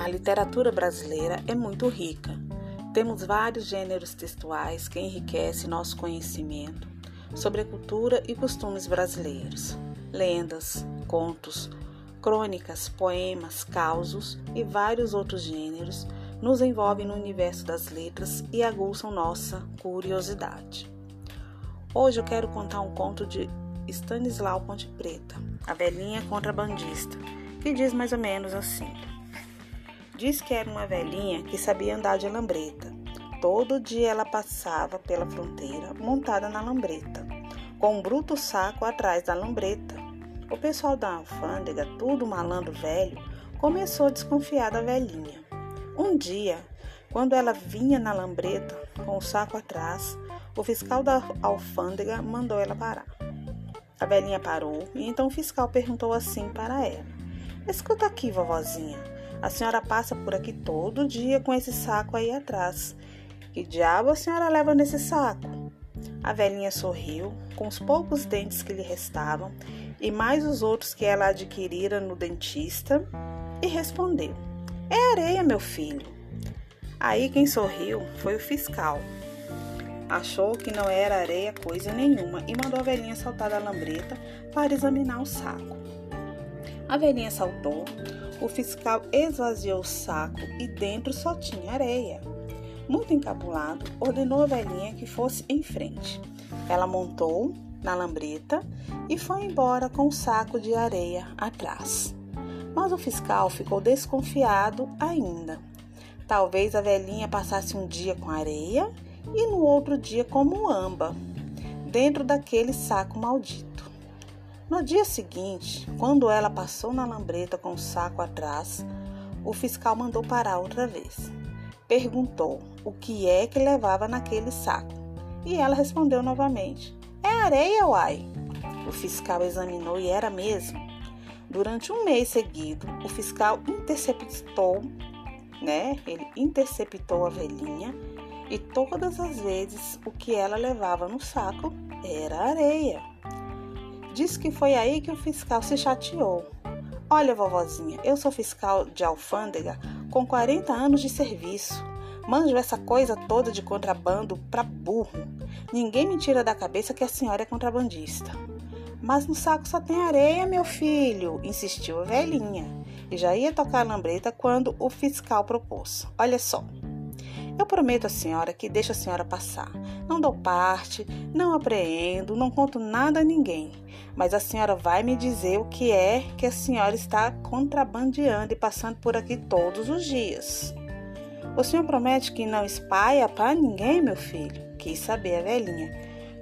A literatura brasileira é muito rica. Temos vários gêneros textuais que enriquecem nosso conhecimento sobre a cultura e costumes brasileiros. Lendas, contos, crônicas, poemas, causos e vários outros gêneros nos envolvem no universo das letras e aguçam nossa curiosidade. Hoje eu quero contar um conto de Stanislau Ponte Preta, a velhinha contrabandista, que diz mais ou menos assim. Diz que era uma velhinha que sabia andar de lambreta. Todo dia ela passava pela fronteira montada na lambreta, com um bruto saco atrás da lambreta. O pessoal da alfândega, tudo malandro velho, começou a desconfiar da velhinha. Um dia, quando ela vinha na lambreta com o saco atrás, o fiscal da alfândega mandou ela parar. A velhinha parou e então o fiscal perguntou assim para ela: Escuta aqui, vovozinha, a senhora passa por aqui todo dia com esse saco aí atrás. Que diabo a senhora leva nesse saco? A velhinha sorriu, com os poucos dentes que lhe restavam e mais os outros que ela adquirira no dentista, e respondeu: É areia, meu filho. Aí quem sorriu foi o fiscal. Achou que não era areia coisa nenhuma e mandou a velhinha saltar da lambreta para examinar o saco. A velhinha saltou, o fiscal esvaziou o saco e dentro só tinha areia. Muito encabulado, ordenou a velhinha que fosse em frente. Ela montou na lambreta e foi embora com o saco de areia atrás. Mas o fiscal ficou desconfiado ainda. Talvez a velhinha passasse um dia com areia e no outro dia como amba, dentro daquele saco maldito. No dia seguinte, quando ela passou na lambreta com o saco atrás, o fiscal mandou parar outra vez. Perguntou o que é que levava naquele saco. E ela respondeu novamente: É areia, uai. O fiscal examinou e era mesmo. Durante um mês seguido, o fiscal interceptou, né? Ele interceptou a velhinha e todas as vezes o que ela levava no saco era areia. Diz que foi aí que o fiscal se chateou. Olha, vovozinha, eu sou fiscal de alfândega com 40 anos de serviço. Manjo essa coisa toda de contrabando pra burro. Ninguém me tira da cabeça que a senhora é contrabandista. Mas no saco só tem areia, meu filho, insistiu a velhinha. E já ia tocar a lambreta quando o fiscal propôs. Olha só, eu prometo à senhora que deixo a senhora passar. Não dou parte, não apreendo, não conto nada a ninguém. Mas a senhora vai me dizer o que é que a senhora está contrabandeando e passando por aqui todos os dias. O senhor promete que não espalha para ninguém, meu filho? Quis saber a velhinha.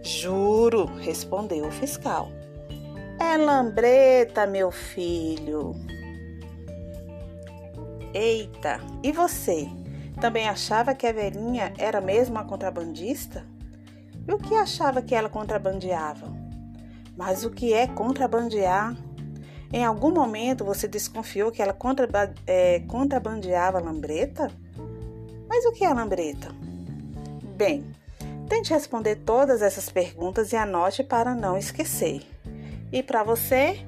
Juro, respondeu o fiscal. É lambreta, meu filho. Eita, e você? Também achava que a velhinha era mesmo uma contrabandista? E o que achava que ela contrabandeava? Mas o que é contrabandear? Em algum momento você desconfiou que ela contraba é, contrabandeava lambreta? Mas o que é lambreta? Bem, tente responder todas essas perguntas e anote para não esquecer. E para você,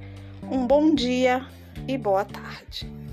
um bom dia e boa tarde.